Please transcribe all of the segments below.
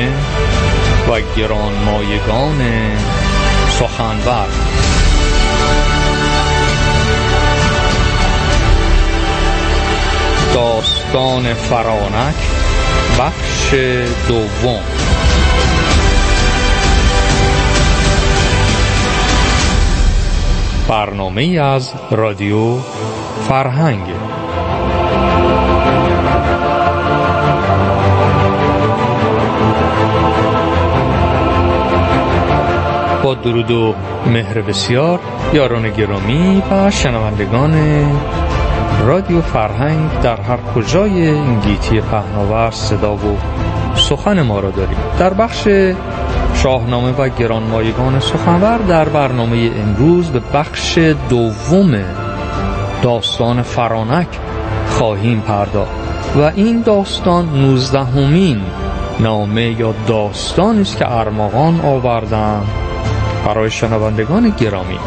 برنامه و گرانمایگان سخنور. داستان فرانک بخش دوم. برنامه از رادیو فرهنگ. درود و مهر بسیار. یاران گرامی و شنوندگان رادیو فرهنگ در هر کجای این گیتی پهناور صدا و سخن ما را داریم. در بخش شاهنامه و گرانمایگان سخنور در برنامه امروز به بخش دوم داستان فرانک خواهیم پرداخت و این داستان نوزدهمین نامه یا داستانی است که ارمغان آوردن. برای شنوندگان گرامی.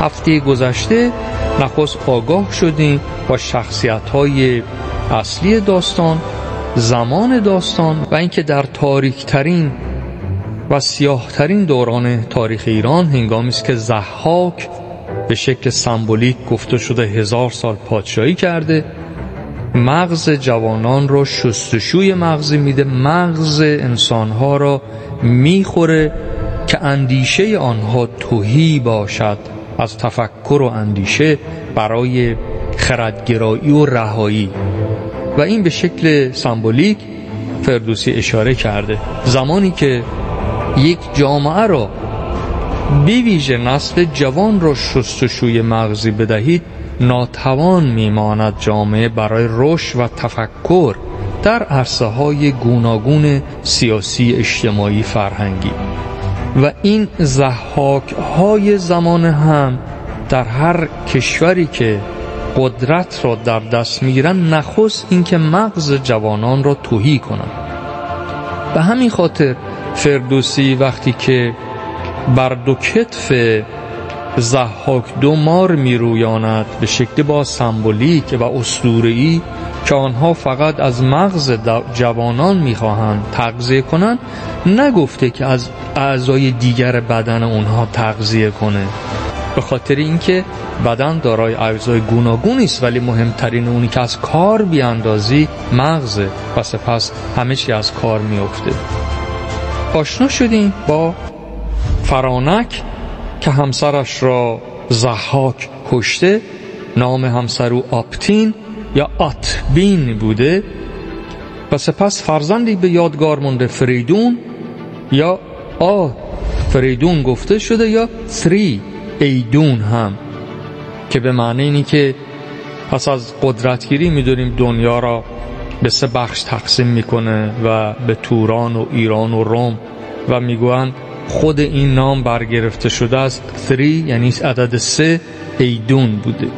هفته گذشته نخست آگاه شدیم با شخصیت های اصلی داستان زمان داستان و اینکه در تاریکترین و سیاهترین دوران تاریخ ایران هنگامی است که زحاک به شکل سمبولیک گفته شده هزار سال پادشاهی کرده. مغز جوانان رو شستشوی مغزی میده. مغز انسانها را می‌خوره. که اندیشه آنها توهی باشد از تفکر و اندیشه برای خردگرایی و رهایی. و این به شکل سمبولیک فردوسی اشاره کرده. زمانی که یک جامعه را بویژه نسل جوان را شستشوی مغزی بدهید ناتوان میماند جامعه برای رشد و تفکر در عرصه های گوناگون سیاسی اجتماعی فرهنگی. و این زحاک های زمان هم در هر کشوری که قدرت را در دست می‌گیرن نخست اینکه مغز جوانان را توهی کنند. به همین خاطر فردوسی وقتی که بر دو کتف زحاک دو مار میرویاند به شکل با سمبولیک و اسطوره‌ای که آنها فقط از مغز جوانان می‌خواهند تغذیه کنند نگفته که از اعضای دیگر بدن اونها تغذیه کنه. به خاطر اینکه بدن دارای اعضای گوناگونی است ولی مهمترین اونی که از کار بیاندازی مغزه و سپس همه چی از کار میفته آشنا شدیم با فرانک که همسرش را زحاک کشته نام همسر او آپتین یا آتبین بوده. و سپس فرزندی به یادگار مونده فریدون یا آ فریدون گفته شده یا سری ایدون هم که به معنی اینی که پس از قدرتگیری می‌دونیم دنیا را به سه بخش تقسیم می‌کنه و به توران و ایران و روم و می‌گویند خود این نام برگرفته شده از سری یعنی عدد سه ایدون بوده.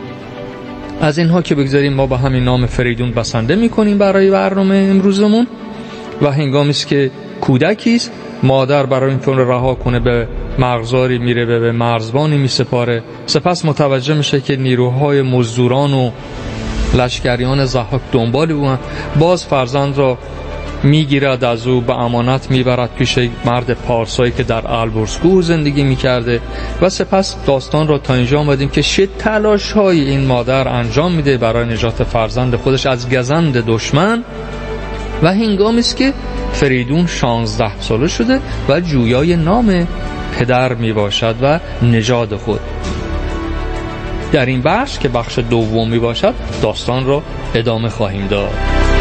از اینها که بگذاریم ما با همین نام فریدون بسنده می‌کنیم برای برنامه امروزمون. و هنگامی است که کودکی است مادر برای این رو رها کنه به مغزاری میره به مرزبانی میسپاره. سپس متوجه میشه که نیروهای مزدوران و لشکریان زحاک دنبال او باز فرزند را می‌گیرد از او به امانت می‌برد پیش مرد پارسایی که در البرزگو زندگی می‌کرده. و سپس داستان را تا اینجا آمدیم که چه تلاش های این مادر انجام میده برای نجات فرزند خودش از گزند دشمن. و هنگامی است که فریدون شانزده ساله شده و جویای نام پدر می باشد و نژاد خود. در این بخش که بخش دومی باشد داستان را ادامه خواهیم داد.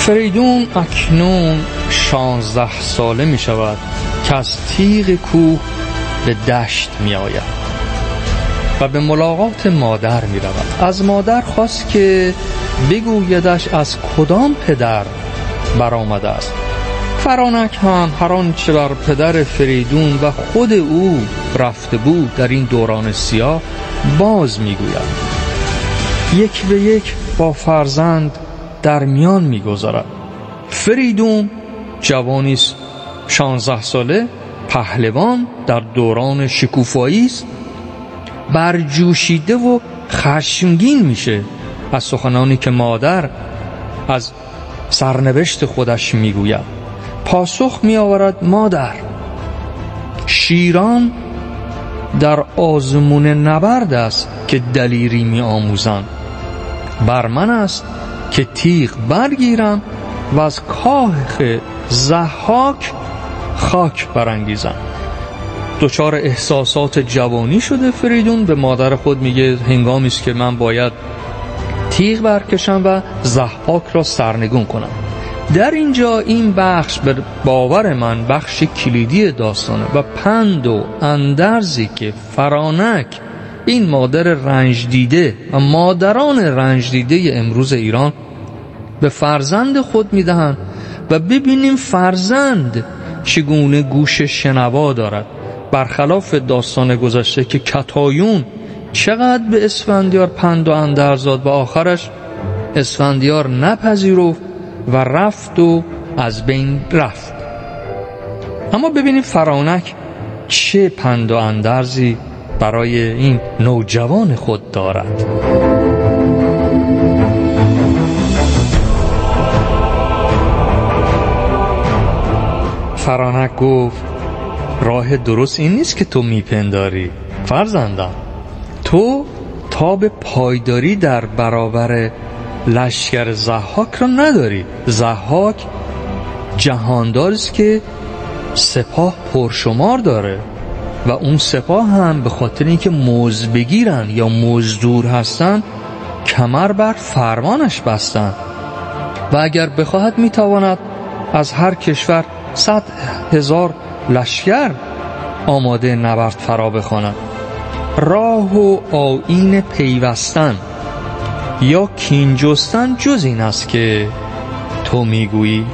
فریدون اکنون شانزده ساله می شود که از تیغ کوه به دشت می آید و به ملاقات مادر می رود. از مادر خواست که بگویدش از کدام پدر برآمده است. فرانک هم هر آنچه بر پدر فریدون و خود او رفته بود در این دوران سیاه باز می‌گوید یک به یک با فرزند در میان می‌گذارد. فریدون جوانی است شانزده ساله پهلوان در دوران شکوفایی است برجوشیده و خشمگین میشه. از سخنانی که مادر از سرنوشت خودش می‌گوید. پاسخ میآورد مادر شیران در آزمون نبرد است که دلیری می آموزند بر من است که تیغ برگیرم و از کاخ زحاک خاک برانگیزم دچار احساسات جوانی شده فریدون. به مادر خود میگه هنگامی است که من باید تیغ برکشم و زحاک را سرنگون کنم. در اینجا این بخش به باور من بخش کلیدی داستانه و پند و اندرزی که فرانک این مادر رنج دیده و مادران رنج دیده امروز ایران به فرزند خود می‌دهند و ببینیم فرزند چگونه گوش شنوا دارد. برخلاف داستان گذشته که کتایون چقدر به اسفندیار پند و اندرزاد و آخرش اسفندیار نپذیرفت و رفت و از بین رفت. اما ببینیم فرانک چه پند و اندرزی برای این نوجوان خود دارد. فرانک گفت راه درست این نیست که تو میپنداری فرزندم. تو تا به پایداری در برابر لشکر زحاک را نداری. زحاک جهاندار است که سپاه پرشمار داره. و اون سپاه هم به خاطر اینکه موز بگیرن یا مزدور هستن کمر بر فرمانش بستن. و اگر بخواهد می‌تواند از هر کشور صد هزار لشکر آماده نبرد فرا بخواند. راه و آین پیوستن یا کینجستن جز این است که تو می‌گویی؟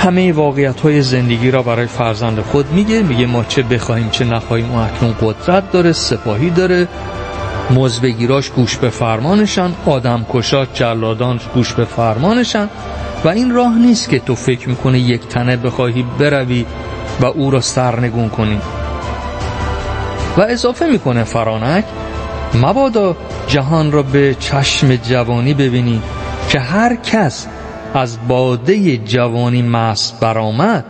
همه واقعیت های زندگی را برای فرزند خود میگه. میگه ما چه بخواهیم چه نخواهیم اون اکنون قدرت داره سپاهی داره. مزبگیراش گوش به فرمانشن آدم کشا جلادان گوش به فرمانشن و این راه نیست که تو فکر می‌کنه یک تنه بخواهی بروی و او را سرنگون کنی. و اضافه می‌کنه فرانک مبادا جهان را به چشم جوانی ببینی که هر کس از باده جوانی مست برآمد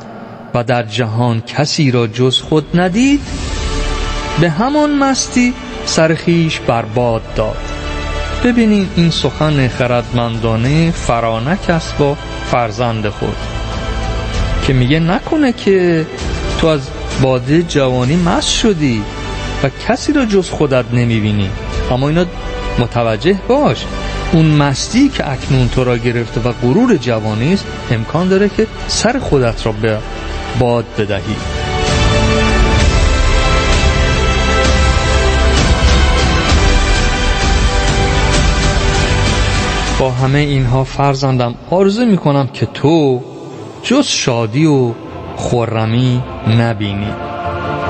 و در جهان کسی را جز خود ندید به همان مستی سرخیش برباد داد. ببینیم این سخن خردمندانه فرانک است با فرزند خود که میگه نکنه که تو از باده جوانی مست شدی و کسی را جز خودت نمی‌بینی. اما اینا متوجه باش اون مستی که اکنون تو را گرفته و غرور جوانی است امکان داره که سر خودت را به باد بدهی. با همه اینها فرزندم آرزو می‌کنم که تو جز شادی و خورمی نبینی.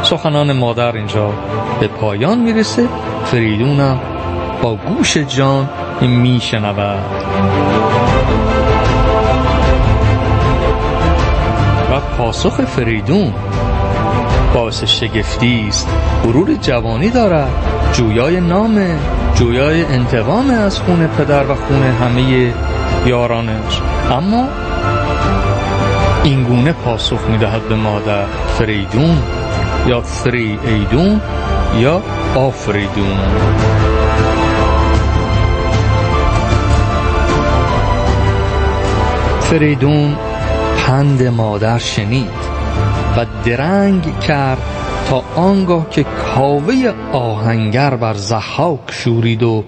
سخنان مادر اینجا به پایان می‌رسه. فریدونم با گوش جان میشنود. و پاسخ فریدون باعث شگفتی است. غرور جوانی دارد. جویای نام جویای انتقام از خون پدر و خون همه یارانش. اما اینگونه پاسخ می‌دهد به مادر فریدون یا فری ایدون یا آفریدون. فریدون پند مادر شنید و درنگ کرد تا آنگاه که کاوه آهنگر بر زحاک شورید و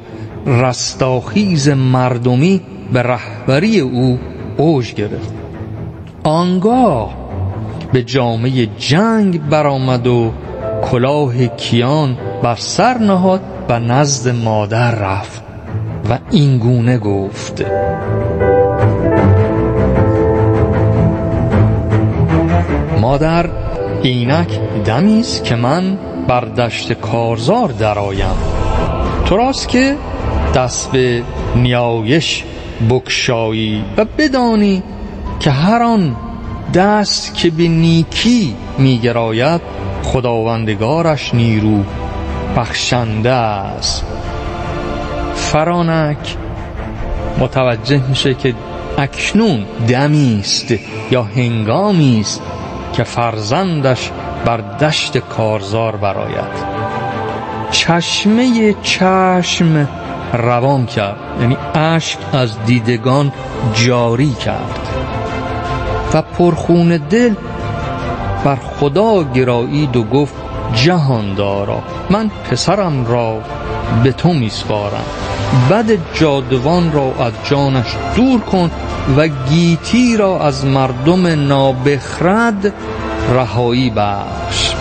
رستاخیز مردمی به رهبری او اوج گرفت. آنگاه به جامعه جنگ برآمد و کلاه کیان بر سر نهاد و نزد مادر رفت و اینگونه گفت. مادر اینک دمی است که من بر دشت کارزار درآیم. تو راست که دست به نیایش بکشایی و بدانی که هر آن دست که به نیکی میگراید خداوندگارش نیرو بخشنده است. فرانک متوجه میشه که اکنون دمی است یا هنگامی است که فرزندش بر دشت کارزار براید چشمه چشم روان کرد یعنی اشک از دیدگان جاری کرد. و پرخون دل بر خدا گرایید و گفت جهاندارا من پسرم را به تو میسپارم. بد جادوان را از جانش دور کن و گیتی را از مردم نابخرد رهایی بخش.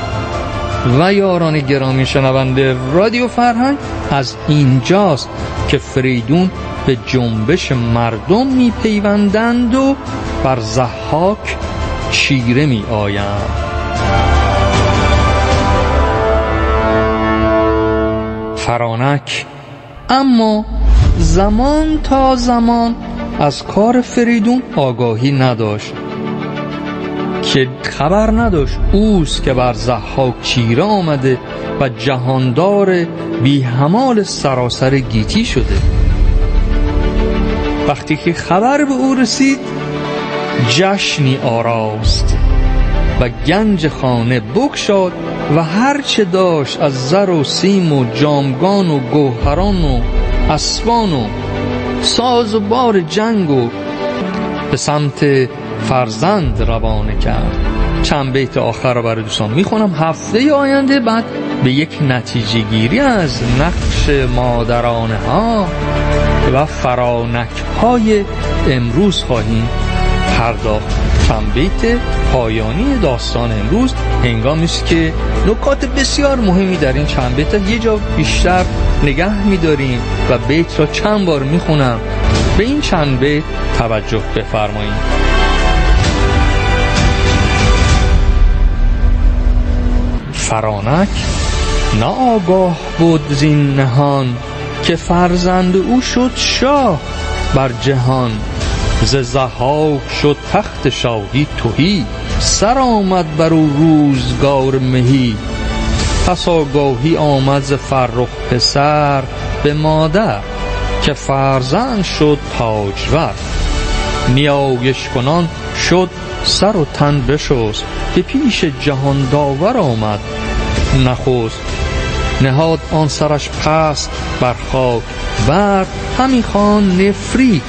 و یاران گرامی شنونده رادیو فرهنگ از اینجاست که فریدون به جنبش مردم میپیوندند و بر زحاک چیره می آیند فرانک اما زمان تا زمان از کار فریدون آگاهی نداشت. که خبر نداشت اوست که بر زحاک چیره آمده و جهاندار بی همال سراسر گیتی شده. وقتی که خبر به او رسید جشنی آراست و گنج خانه بکشاد و هرچه داشت از زر و سیم و جامگان و گوهران و اسبان و ساز و بار جنگ و به سمت فرزند روانه کرد. چند بیت آخر رو برای دوستان می‌خونم. هفته آینده بعد به یک نتیجه گیری از نقش مادرانه ها و فرانک های امروز خواهیم پرداخت. چند بیت پایانی داستان امروز هنگامی است که نکات بسیار مهمی در این چند بیت یه جا بیشتر نگه میداریم و بیت را چند بار می‌خونم. به این چند بیت توجه بفرمایید. فرانک نه آگاه بود زین نهان که فرزند او شد شاه بر جهان. ز زحاک شد تخت شاهی تهی. سر آمد بر او روزگار مهی. پس آگاهی آمد ز فرخ پسر به مادر که فرزند شد تاجور. نیایش کنان شد سر و تن بشست به پیش جهان داور آمد. نخست نهاد آن سرش پست بر خاک بر همی خان نفریک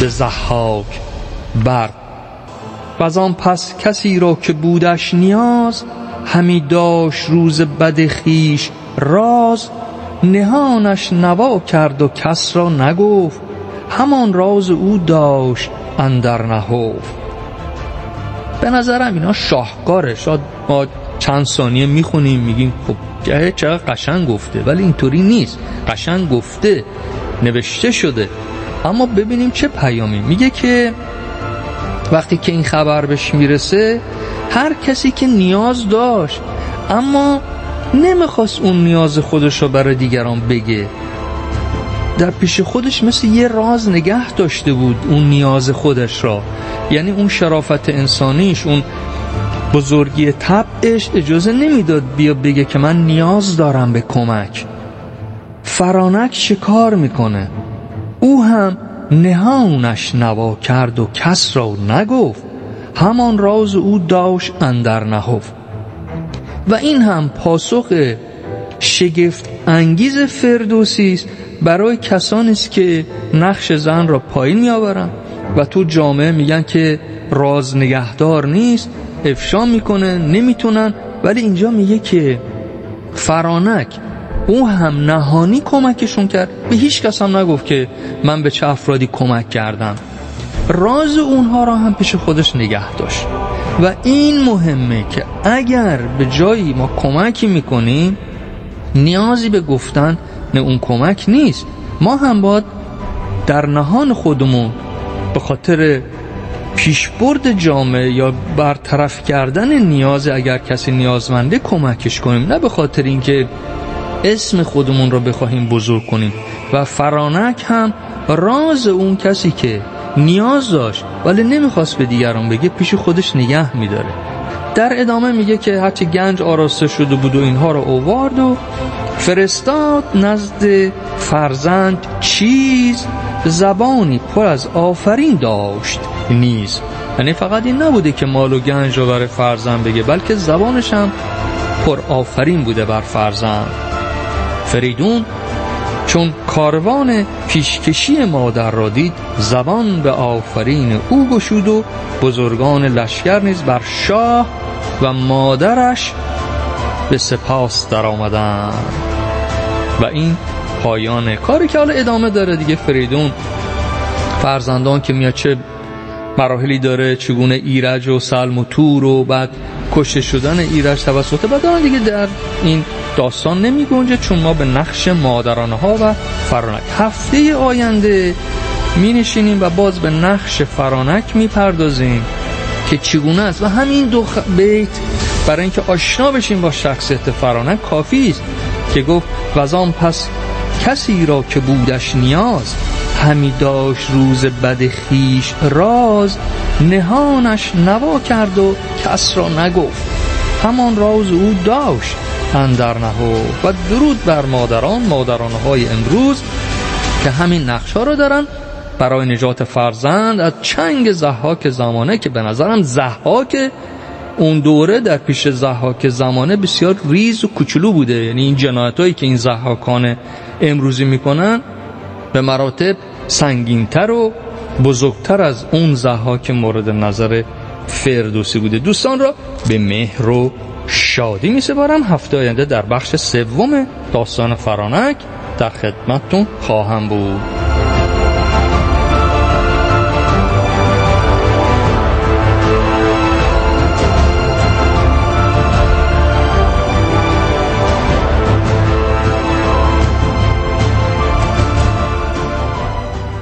به زحاک بر. و آن پس کسی را که بودش نیاز همی داشت روز بد خویش راز. نهانش نوا کرد و کس را نگفت همان راز او داشت اندر نهفت. به نظرم اینا شاهکاره شاید ما چند ثانیه می‌خونیم میگیم خب چقدر قشنگ گفته ولی اینطوری نیست. قشنگ گفته نوشته شده. اما ببینیم چه پیامی. میگه که وقتی که این خبر بهش می‌رسه هر کسی که نیاز داشت اما نمی‌خواست اون نیاز خودش رو برای دیگران بگه. در پیش خودش مثل یه راز نگه داشته بود اون نیاز خودش را. یعنی اون شرافت انسانیش اون بزرگی طبعش اجازه نمی‌داد بیا بگه که من نیاز دارم به کمک. فرانک چه کار می‌کنه؟ او هم نهانش نوا کرد و کس را نگفت. همان راز او داشت اندر نهفت. و این هم پاسخ شگفت انگیز فردوسی است برای کسانی است که نقش زن را پایین میآورن و تو جامعه میگن که راز نگهدار نیست افشا می‌کنه نمی‌تونن ولی اینجا میگه که فرانک او هم نهانی کمکشون کرد. به هیچ کس هم نگفت که من به چه افرادی کمک کردم. راز اونها را هم پیش خودش نگه داشت. و این مهمه که اگر به جایی ما کمکی می‌کنیم نیازی به گفتن نه اون کمک نیست. ما هم باید در نهان خودمون به خاطر پیشبرد جامعه یا برطرف کردن نیاز اگر کسی نیازمنده کمکش کنیم. نه به خاطر اینکه اسم خودمون رو بخواهیم بزرگ کنیم و فرانک هم راز اون کسی که نیاز داشت ولی نمی‌خواست به دیگران بگه پیش خودش نگه میداره. در ادامه میگه که هرچی گنج آراسته شده بود و اینها رو اوارد و فرستاد نزد فرزند چیز زبانی پر از آفرین داشت نیز. یعنی فقط این نبوده که مال و گنج رو برای فرزند بگه بلکه زبانش هم پر آفرین بوده بر فرزند. فریدون چون کاروان پیشکشی مادر را دید زبان به آفرین او گشود و بزرگان لشکر نیز بر شاه و مادرش به سپاس در آمدن و این پایان کاری که حالا ادامه داره دیگه فریدون. فرزندان که میاد چه مراحلی داره چگونه ایرج و سلم و تور و بعد کشته شدن ایرج توسط بدان دیگه در این داستان نمی گنجه چون ما به نقش مادرانه ها و فرانک. هفته آینده می نشینیم و باز به نقش فرانک می پردازیم که چگونه است. و همین دو بیت برای اینکه آشنا بشیم با شخصیت فرانک کافی است که گفت وزان پس کسی را که بودش نیاز همی داشت روز بد خیش راز نهانش نوا کرد و کس را نگفت. همان راز او داشت اندر نهو. و درود بر مادران مادرانه های امروز که همین نقش ها رو دارن برای نجات فرزند از چنگ زحاک زمانه که به نظرم زحاک اون دوره در پیش زحاک زمانه بسیار ریز و کوچولو بوده. یعنی این جنایت هایی که این زحاکان امروزی می‌کنن به مراتب سنگینتر و بزرگتر از اون زحاک مورد نظر فردوسی بوده. دوستان را به مهر و شادی می سپارم. هفته آینده در بخش سوم داستان فرانک در خدمتتون خواهم بود.